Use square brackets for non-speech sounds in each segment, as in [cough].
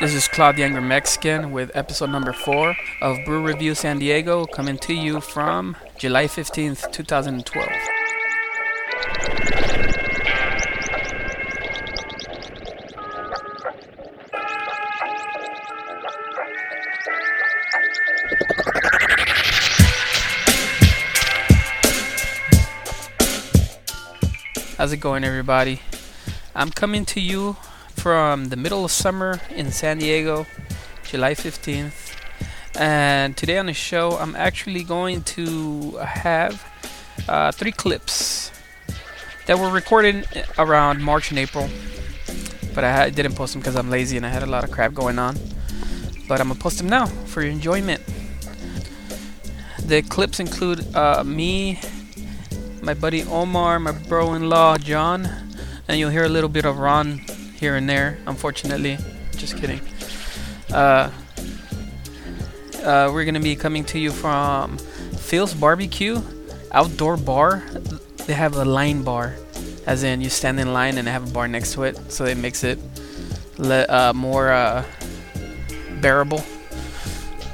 This is Claude the Angry Mexican with episode number four of Brew Review San Diego, coming to you from July 15th, 2012. How's it going, everybody? I'm coming to you from the middle of summer in San Diego, July 15th. And today on the show, I'm actually going to have uh, three clips that were recorded around March and April. But I, didn't post them because I'm lazy and I had a lot of crap going on. But I'm going to post them now for your enjoyment. The clips include uh, me, my buddy Omar, my bro in law John, and you'll hear a little bit of Ron here and there, unfortunately. Just kidding. Uh, uh, we're gonna be coming to you from Phil's Barbecue Outdoor Bar. They have a line bar, as in you stand in line and they have a bar next to it, so it makes it le- uh, more uh, bearable.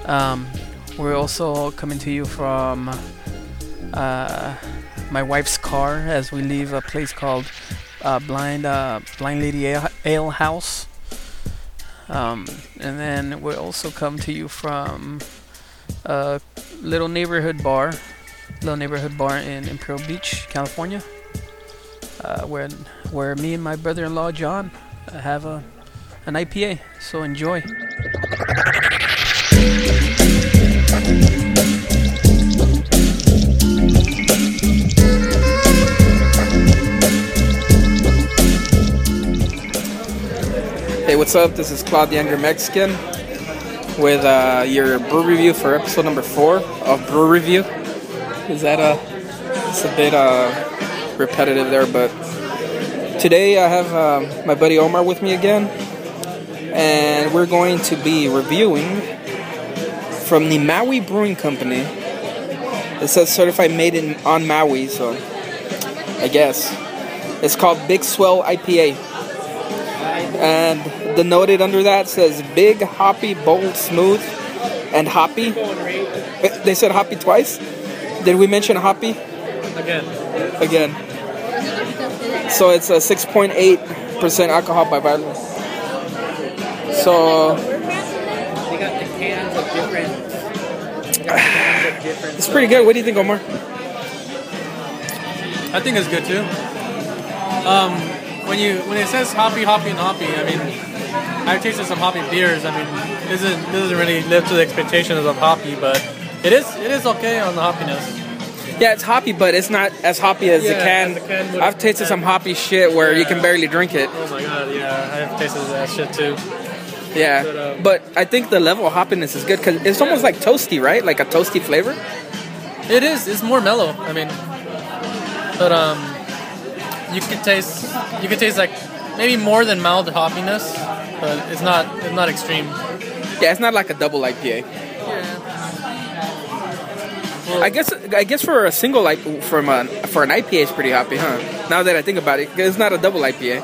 Um, we're also coming to you from uh, my wife's car as we leave a place called uh, Blind uh, Blind Lady Ale, House. Um, and then we also come to you from a little neighborhood bar, little neighborhood bar in Imperial Beach, California, uh, where where me and my brother-in-law John have a an IPA. So enjoy. What's up? This is Claude the Angry Mexican with uh, your brew review for episode number four of Brew Review. Is that a? It's a bit uh, repetitive there, but today I have uh, my buddy Omar with me again, and we're going to be reviewing from the Maui Brewing Company. It says certified made in on Maui, so I guess it's called Big Swell IPA. And the noted under that says big, hoppy, bold, smooth, and hoppy. Eh, They said hoppy twice. Did we mention hoppy? Again, Again. So it's a 6.8% alcohol by volume. So they got the cans of different. They got the cans of different. it's pretty good. What do you think, Omar? I think it's good too. Um, when you when it says hoppy, hoppy, and hoppy, I mean, I've tasted some hoppy beers. I mean, this isn't this doesn't really live to the expectations of hoppy, but it is it is okay on the hoppiness. Yeah, it's hoppy, but it's not as hoppy as the Yeah, can. as can I've tasted some hoppy shit where you can barely drink it. Oh my god, yeah, I have tasted that shit too. Yeah, But, um, but I think the level of hoppiness is good because it's almost like toasty, right? Like a toasty flavor. It is. It's more mellow. I mean, but um, you could taste you could taste like maybe more than mild hoppiness, but it's not it's not extreme. Yeah, it's not like a double IPA. Yeah. I guess I guess for a single IPA, from a, for an IPA, it's pretty hoppy, huh? Now that I think about it, it's not a double IPA.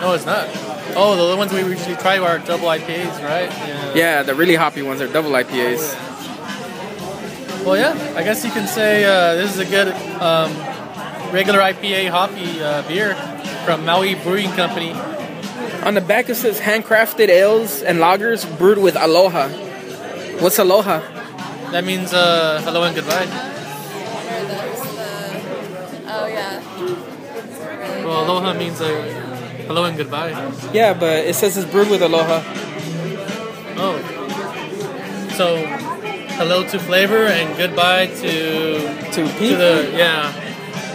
No, it's not. Oh, the ones we usually try are double IPAs, right? Yeah. Yeah, the really hoppy ones are double IPAs. Well, yeah. I guess you can say uh, this is a good um, regular IPA hoppy uh, beer from Maui Brewing Company. On the back it says handcrafted ales and lagers brewed with aloha. What's aloha? That means uh, hello and goodbye. Or there's the. Oh yeah. Well, aloha means uh, hello and goodbye. Yeah, but it says it's brewed with aloha. Oh. So, hello to flavor and goodbye to To to the yeah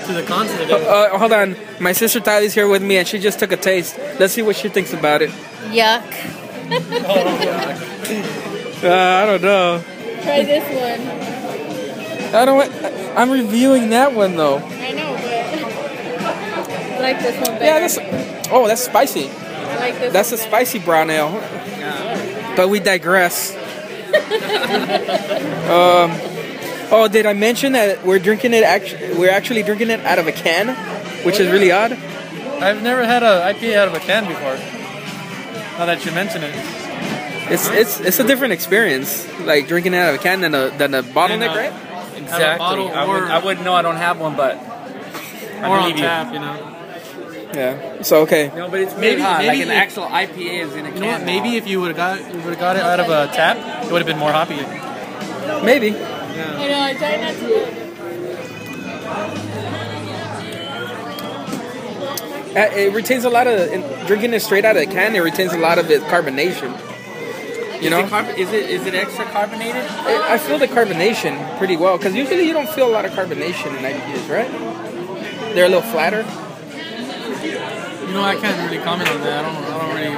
to the continent. Uh, hold on, my sister Tylee's here with me, and she just took a taste. Let's see what she thinks about it. Yuck. [laughs] Uh, I don't know. Try this one. I don't. want- I'm reviewing that one though. I know, but [laughs] I like this one better. Yeah, that's. Oh, that's spicy. I like this. That's a one spicy brown ale. But we digress. [laughs] um, oh, did I mention that we're drinking it? Actually, we're actually drinking it out of a can, which is really odd. I've never had a IPA out of a can before. Now that you mention it. It's it's it's a different experience, like drinking it out of a can than a than a bottleneck, right? Exactly. bottle I, would, or- I wouldn't know. I don't have one, but I Or on believe you. tap, you know. Yeah. So okay. No, but it's Maybe- maybe, hot. maybe like an if- actual IPA is in a can. You know what? Maybe if you would have got you would have got it out of a tap, it would have been more hoppy. Maybe. I know, I try not to it. Uh, It retains a lot of drinking it straight out of the can. It retains a lot of its carbonation. You Is know, it, carb- is it is it extra carbonated? I I feel the carbonation pretty well because usually you don't feel a lot of carbonation in IPAs, right? They're a little flatter. You know, I can't really comment on that. I don't. I don't really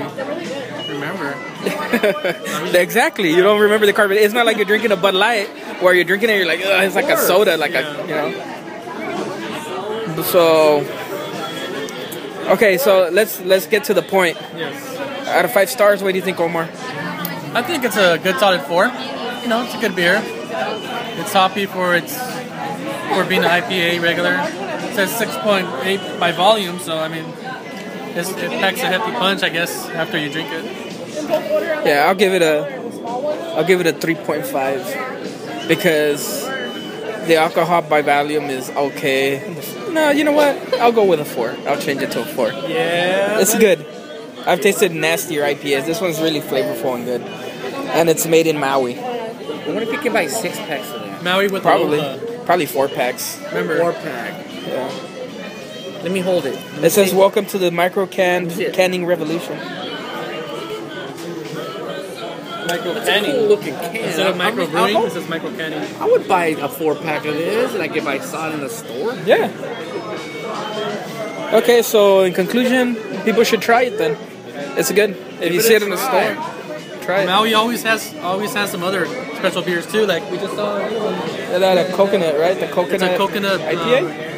remember. [laughs] exactly. You don't remember the carbon. It's not like you're drinking a Bud Light where you're drinking it. You're like, Ugh, it's like a soda, like a you know. So, okay, so let's let's get to the point. Yes. Out of five stars, what do you think, Omar? I think it's a good solid four. You know, it's a good beer. It's hoppy for its for being an IPA regular. It says 6.8 by volume, so I mean, it's, it packs a hefty punch, I guess, after you drink it. Yeah, I'll give it a I'll give it a 3.5 because the alcohol by volume is okay. No, you know what? I'll go with a four. I'll change it to a four. Yeah. It's good. I've tasted nastier IPAs. This one's really flavorful and good, and it's made in Maui. What if you can buy six packs of that? Maui with Probably, The, probably four packs. remember, Four pack. Yeah. Let me hold it. Me It says "Welcome to the micro can canning revolution." micro That's a canning. cool looking can. Instead of I- micro I mean, brewing, this is micro canning. I would buy a four pack of this, like if I saw it in the store. Yeah. Okay, so in conclusion, people should try it then. It's good. If you it see it in the store, try it. Maui always has always has some other special beers too. Like we just saw, Yeah, that a coconut, right? The it's coconut. a coconut IPA? I want to um,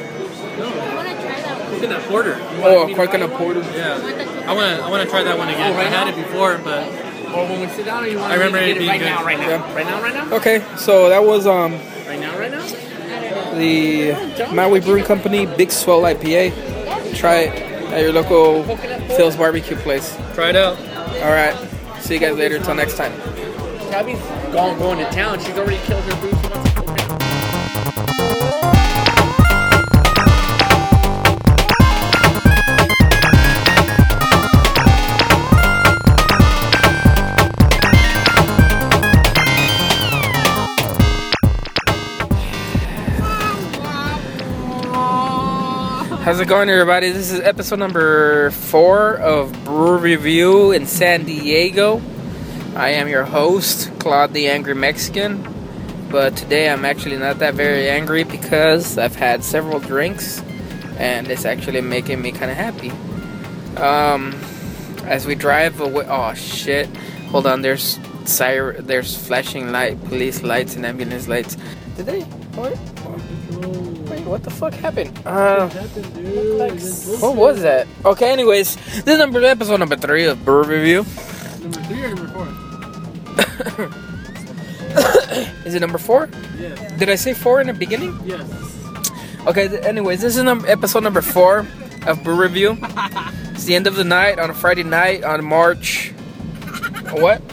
try that one. coconut porter. Oh, coconut porter. Yeah, I want to I want to try that one again. Oh, right I had now? it before, but Or when we sit down, or you want I remember to it get it being right good. now, right now, Yeah. right now, right now, Okay, so that was um right now, right now. the Maui Brewing Company Big Swell IPA. Try it at your local Phil's barbecue place. try it out. All right. See you guys later. Till next time. Tabby's gone going to town. She's already killed her boots. How's it going, everybody? This is episode number four of Brew Review in San Diego. I am your host, Claude the Angry Mexican. But today I'm actually not that very angry because I've had several drinks and it's actually making me kind of happy. Um, as we drive away, oh shit! Hold on, there's siren, there's flashing light, police lights, and ambulance lights. Did they? What? Wait, what the fuck happened? Uh, what was that? Okay, anyways, this is number episode number three of Brew Review. Number three or number four? [coughs] Is it number four? Yes. Did I say four in the beginning? Yes. Okay, th- anyways, this is number episode number four of Brew Review. [laughs] It's the end of the night on a Friday night on March. What?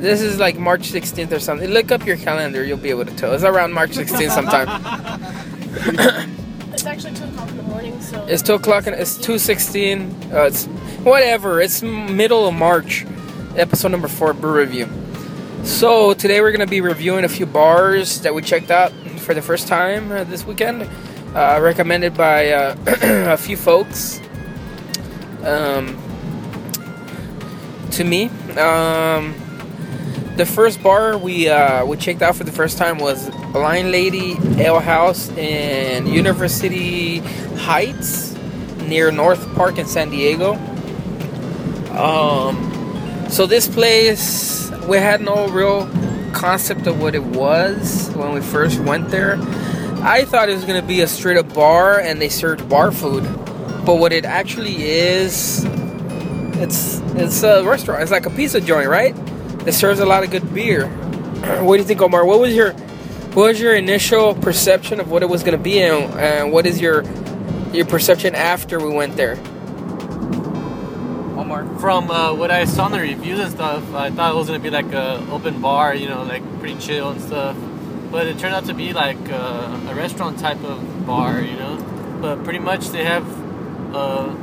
This is like March 16th or something. Look up your calendar, you'll be able to tell. It's around March 16th sometime. [laughs] It's actually 2 o'clock in the morning, so. It's two o'clock and it's two sixteen. Uh, it's whatever. It's middle of March. Episode number four, brew review. So today we're gonna be reviewing a few bars that we checked out for the first time uh, this weekend, uh, recommended by uh, [clears throat] a few folks. Um, to me, um, the first bar we uh, we checked out for the first time was Blind Lady Ale House in University Heights near North Park in San Diego. Um, so this place we had no real concept of what it was when we first went there. I thought it was gonna be a straight up bar and they served bar food, but what it actually is, it's it's a restaurant. It's like a pizza joint, right? It serves a lot of good beer. [clears throat] what do you think, Omar? What was your what was your initial perception of what it was gonna be, and, and what is your your perception after we went there? Omar? From uh, what I saw in the reviews and stuff, I thought it was gonna be like a open bar, you know, like pretty chill and stuff. But it turned out to be like uh, a restaurant type of bar, you know. But pretty much they have, uh,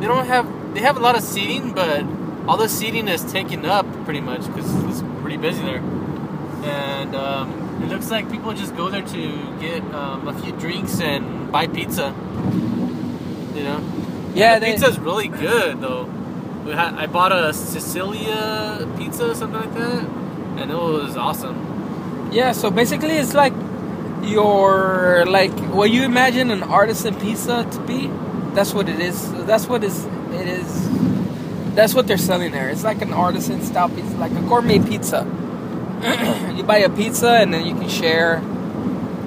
they don't have, they have a lot of seating, but all the seating is taken up pretty much because it's pretty busy there. And um, it looks like people just go there to get um, a few drinks and buy pizza. You know. Yeah, the they, pizza's really good though. We had, I bought a Sicilia pizza, something like that, and it was awesome. yeah. So basically, it's like your like what you imagine an artisan pizza to be. That's what it is. That's what is it is. That's what they're selling there. It's like an artisan style pizza, like a gourmet pizza. [clears throat] you buy a pizza and then you can share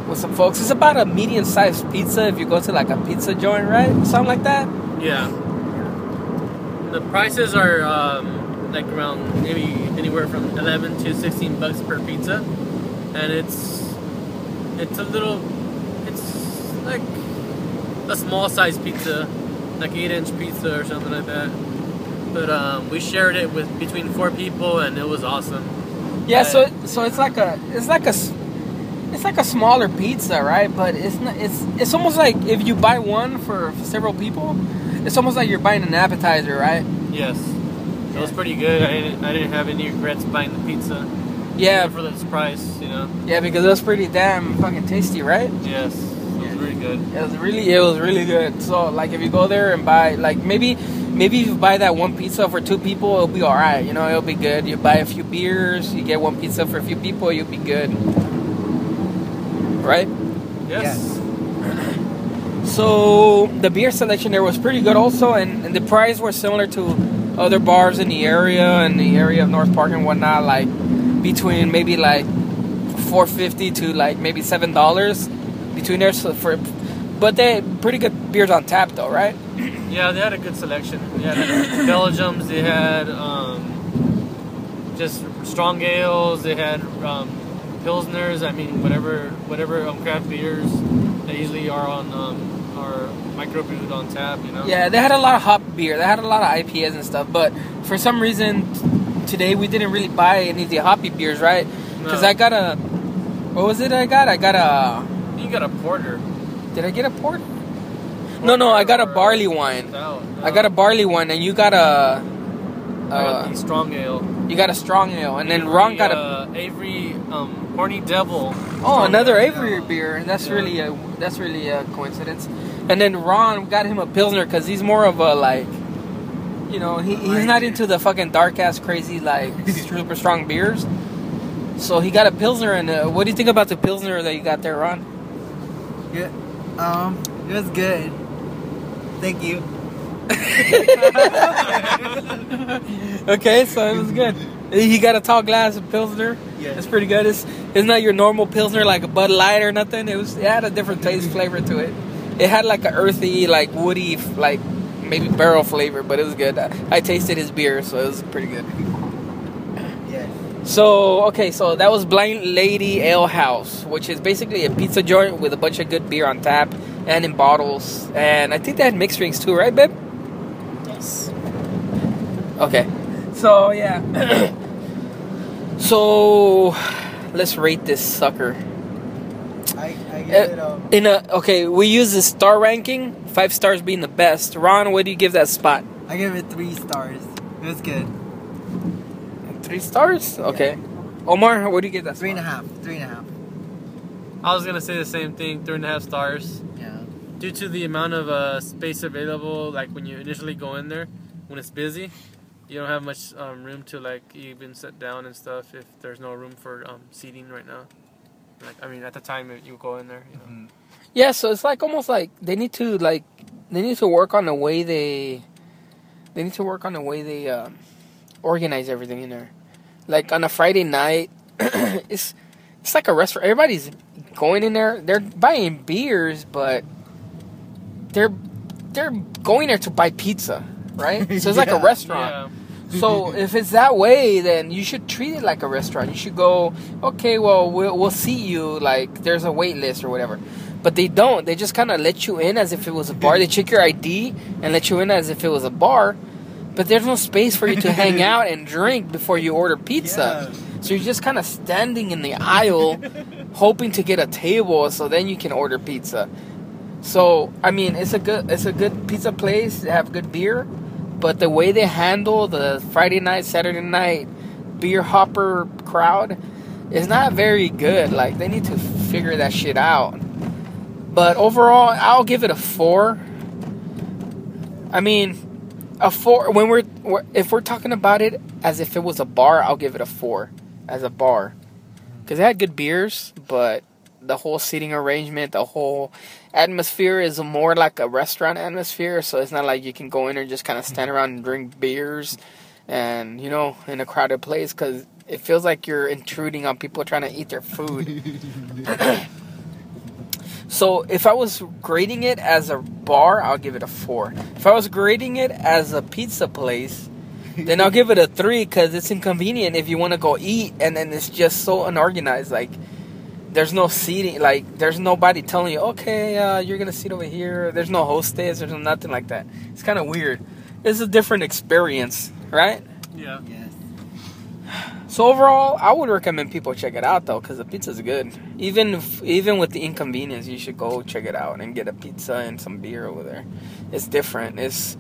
with some folks. It's about a medium sized pizza if you go to like a pizza joint, right? Something like that. Yeah. The prices are um, like around maybe anywhere from eleven to sixteen bucks per pizza, and it's it's a little it's like a small size pizza, like eight inch pizza or something like that. But um, we shared it with between four people, and it was awesome. Yeah, so it, so it's like a it's like a it's like a smaller pizza, right? But it's not it's it's almost like if you buy one for, several people, it's almost like you're buying an appetizer, right? Yes, it was pretty good. I didn't, I didn't have any regrets buying the pizza. Yeah, for this price, you know. yeah, because it was pretty damn fucking tasty, right? Yes, it was really good. It was really it was really good. So like if you go there and buy like maybe maybe if you buy that one pizza for two people, it'll be all right. You know, it'll be good. You buy a few beers, you get one pizza for a few people, you'll be good. Right? Yes. [clears throat] So the beer selection there was pretty good also, and, and the price were similar to other bars in the area and the area of North Park and whatnot, like between maybe like four fifty to like maybe seven dollars between there. So for, but they pretty good beers on tap though, right? Yeah, they had a good selection. They had [coughs] Belgiums. They had um, just strong ales. They had um, pilsners. I mean, whatever whatever um, craft beers that usually are on um, are microbrewed on tap. You know. Yeah, they had a lot of hop beer. They had a lot of IPAs and stuff, but for some reason t- today we didn't really buy any of the hoppy beers, right? Because No. I got a what was it? I got I got a You got a porter. Did I get a port? No, no, I got a barley wine. I got a barley wine, and you got a. uh, the strong ale. you got a strong ale, and then Ron got a. uh, Avery um, Horny Devil. Oh, strong another ale. Avery beer. That's Yeah. really a that's really a coincidence. And then Ron got him a pilsner because he's more of a like, you know, he, he's not into the fucking dark ass crazy like [laughs] super strong beers. So he got a pilsner, and uh, what do you think about the pilsner that you got there, Ron? Yeah. Um, it was good. Thank you. [laughs] Okay, so it was good. He got a tall glass of pilsner. Yeah. It's pretty good. It's it's not your normal pilsner like a Bud Light or nothing. It was it had a different taste flavor to it. It had like an earthy, like woody, like maybe barrel flavor, but it was good. I, I tasted his beer, so it was pretty good. Yes. So okay, so that was Blind Lady Ale House, which is basically a pizza joint with a bunch of good beer on tap and in bottles. And I think they had mixed drinks too, right, babe? Yes. Okay. So yeah. [clears throat] so let's rate this sucker. I, I give Uh, it um In a okay, we use the star ranking, five stars being the best. Ron, what do you give that spot? I give it three stars. It was good. Three stars? Okay. Omar, what do you give that? Three and a spot? half. Three and a half. I was gonna say the same thing. Three and a half stars. Yeah. Due to the amount of uh, space available, like when you initially go in there, when it's busy, you don't have much um, room to like even sit down and stuff. If there's no room for um, seating right now, like I mean, at the time you go in there, you know. Yeah, so it's like almost like they need to like they need to work on the way they they need to work on the way they uh, organize everything in there. Like on a Friday night, [clears throat] it's it's like a restaurant. Everybody's going in there. They're buying beers, but they're they're going there to buy pizza, right? [laughs] So it's like a restaurant. Yeah. So [laughs] if it's that way, then you should treat it like a restaurant. You should go, okay, well, we'll, we'll see you. Like there's a wait list or whatever. But they don't. They just kind of let you in as if it was a bar. They check your ID and let you in as if it was a bar. but there's no space for you to hang [laughs] out and drink before you order pizza. So you're just kind of standing in the aisle, hoping to get a table, so then you can order pizza. So I mean, it's a good it's a good pizza place. They have good beer, but the way they handle the Friday night, Saturday night beer hopper crowd is not very good. Like they need to figure that shit out. But overall, I'll give it a four. I mean, a four when we're, if we're talking about it as if it was a bar, I'll give it a four as a bar because they had good beers, but the whole seating arrangement, the whole atmosphere is more like a restaurant atmosphere. So it's not like you can go in and just kind of stand around and drink beers, and you know, in a crowded place because it feels like you're intruding on people trying to eat their food. [laughs] so if I was grading it as a bar, I'll give it a four. If I was grading it as a pizza place, [laughs] then I'll give it a three because it's inconvenient if you want to go eat and then it's just so unorganized. Like there's no seating, like there's nobody telling you, okay, uh, you're gonna sit over here. There's no hostess. There's nothing like that. It's kind of weird. It's a different experience, right? Yeah. Yes. So overall, I would recommend people check it out though, because the pizza's good. Even if, even with the inconvenience, you should go check it out and get a pizza and some beer over there. It's different. It's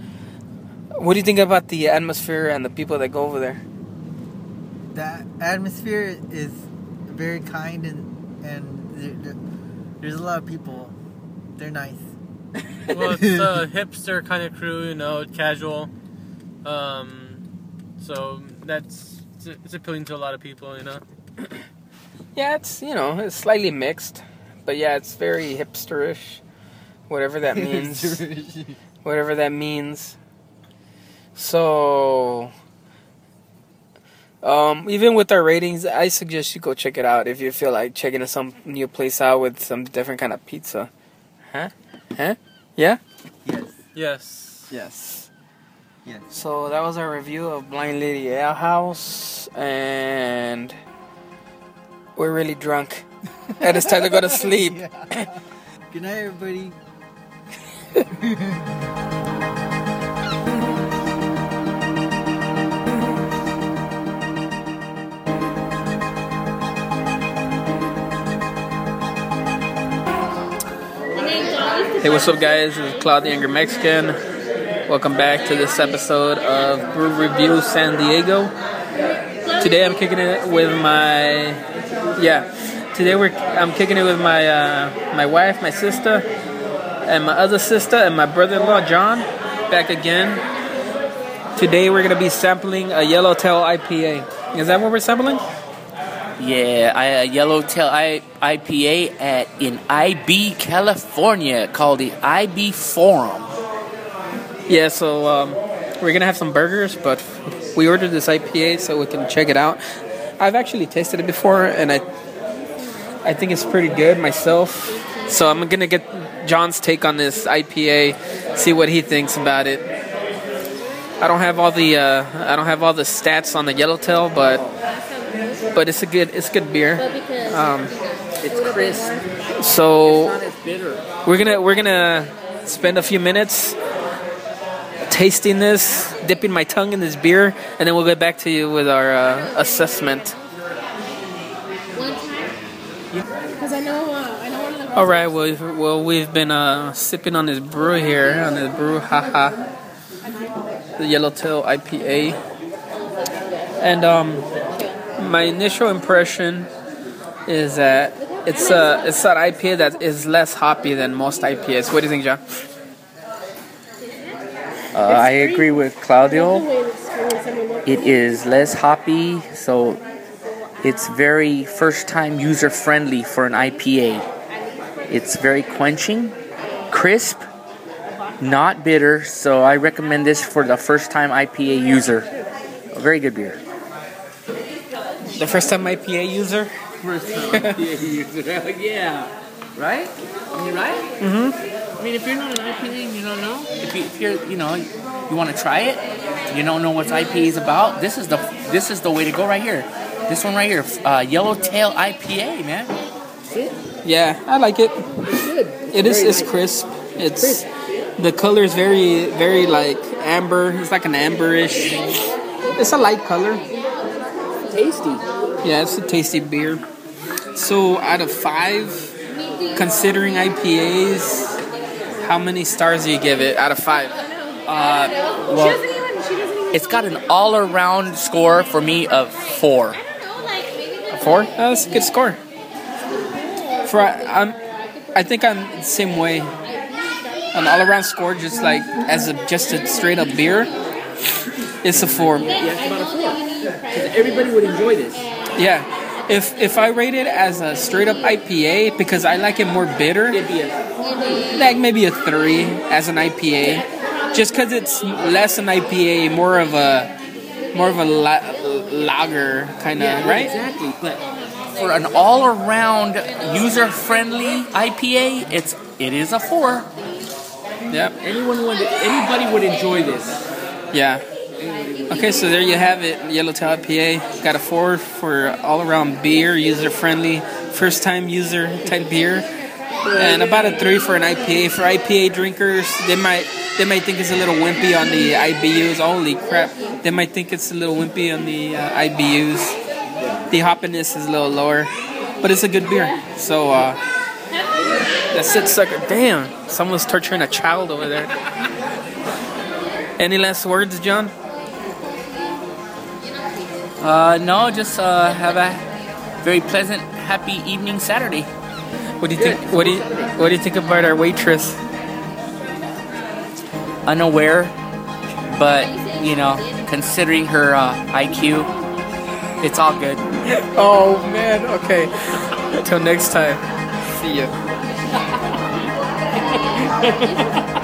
what do you think about the atmosphere and the people that go over there? The atmosphere is very kind and and there, there- there's a lot of people. They're nice. [laughs] Well, it's a [laughs] hipster kind of crew, you know, casual. Um, so that's it's, it's appealing to a lot of people, you know. [coughs] Yeah, it's you know it's slightly mixed, but yeah, it's very hipsterish, whatever that [laughs] means. whatever that means. So, um, even with our ratings, I suggest you go check it out if you feel like checking some new place out with some different kind of pizza. Huh? Huh? Yeah. yes. Yes. Yes. Yes. So that was our review of Blind Lady Ale House, and we're really drunk, and it's time to go to [laughs] sleep. Good night, everybody. [laughs] Hey, what's up, guys? This is the Angry Mexican. Welcome back to this episode of Brew Review San Diego. Today I'm kicking it with my yeah. Today we're I'm kicking it with my uh, my wife, my sister, and my other sister and my brother-in-law John. Back again. Today we're gonna be sampling a Yellowtail IPA. Is that what we're sampling? Yeah, I, a Yellowtail I, IPA at in IB, California, called the IB Forum. Yeah, so um, we're gonna have some burgers, but we ordered this IPA so we can check it out. I've actually tasted it before, and I I think it's pretty good myself. So I'm gonna get John's take on this IPA, see what he thinks about it. I don't have all the uh, I don't have all the stats on the Yellowtail, but but it's a good it's good beer. Um, It's crisp. so we're gonna we're gonna spend a few minutes tasting this, dipping my tongue in this beer, and then we'll get back to you with our uh, assessment. One time? Because I know, uh, I know one of the girls. All right, well, we've, well, we've been uh, sipping on this brew here, on this brew, haha, the Yellowtail IPA, and um, my initial impression is that it's a it's an IPA that is less hoppy than most IPAs. What do you think, John? Uh, I agree with Claudio. It is less hoppy, so it's very first time user friendly for an IPA. It's very quenching, crisp, not bitter, so I recommend this for the first time IPA user. A very good beer. The first time IPA user. First time IPA user, yeah, right? I mean, right? Mm-hmm. I mean, if you're not an IPA and you don't know, if, you, if you're, you know, you want to try it, you don't know what IPA is about. This is the this is the way to go right here. This one right here, uh, Yellowtail IPA, man. Yeah, I like it. It's good. It is. It's crisp. It's The color is very, very like amber. It's like an amberish. It's a light color. Tasty. Yeah, it's a tasty beer. So out of five, considering IPAs, how many stars do you give it out of five? Uh, well, it's got an all-around score for me of four. A four? Oh, that's a good score. For I'm, I think I'm the same way. An all-around score, just like as a just a straight up beer, it's a four. Yeah, it's about a four. Everybody would enjoy this. Yeah. If if I rate it as a straight up IPA because I like it more bitter, It'd be a like maybe a three as an IPA, just because it's less an IPA, more of a more of a la- lager kind of Yeah, right. Exactly. But for an all-around user-friendly IPA, it's it is a four. Yep. Anyone would anybody would enjoy this. Yeah. Okay, so there you have it. Yellowtail IPA got a four for all around beer, user friendly, first time user type beer, and about a three for an IPA. For IPA drinkers, they might they might think it's a little wimpy on the IBUs. Holy crap! They might think it's a little wimpy on the uh, IBUs. The hoppiness is a little lower, but it's a good beer. So uh, that's it, sucker. Damn, someone's torturing a child over there. Any last words, John? Uh, no, just uh, have a very pleasant, happy evening Saturday. What do you think? What do you What do you think about our waitress? Unaware, but you know, considering her uh, IQ, it's all good. [laughs] Oh man. Okay. Till next time. See ya. [laughs]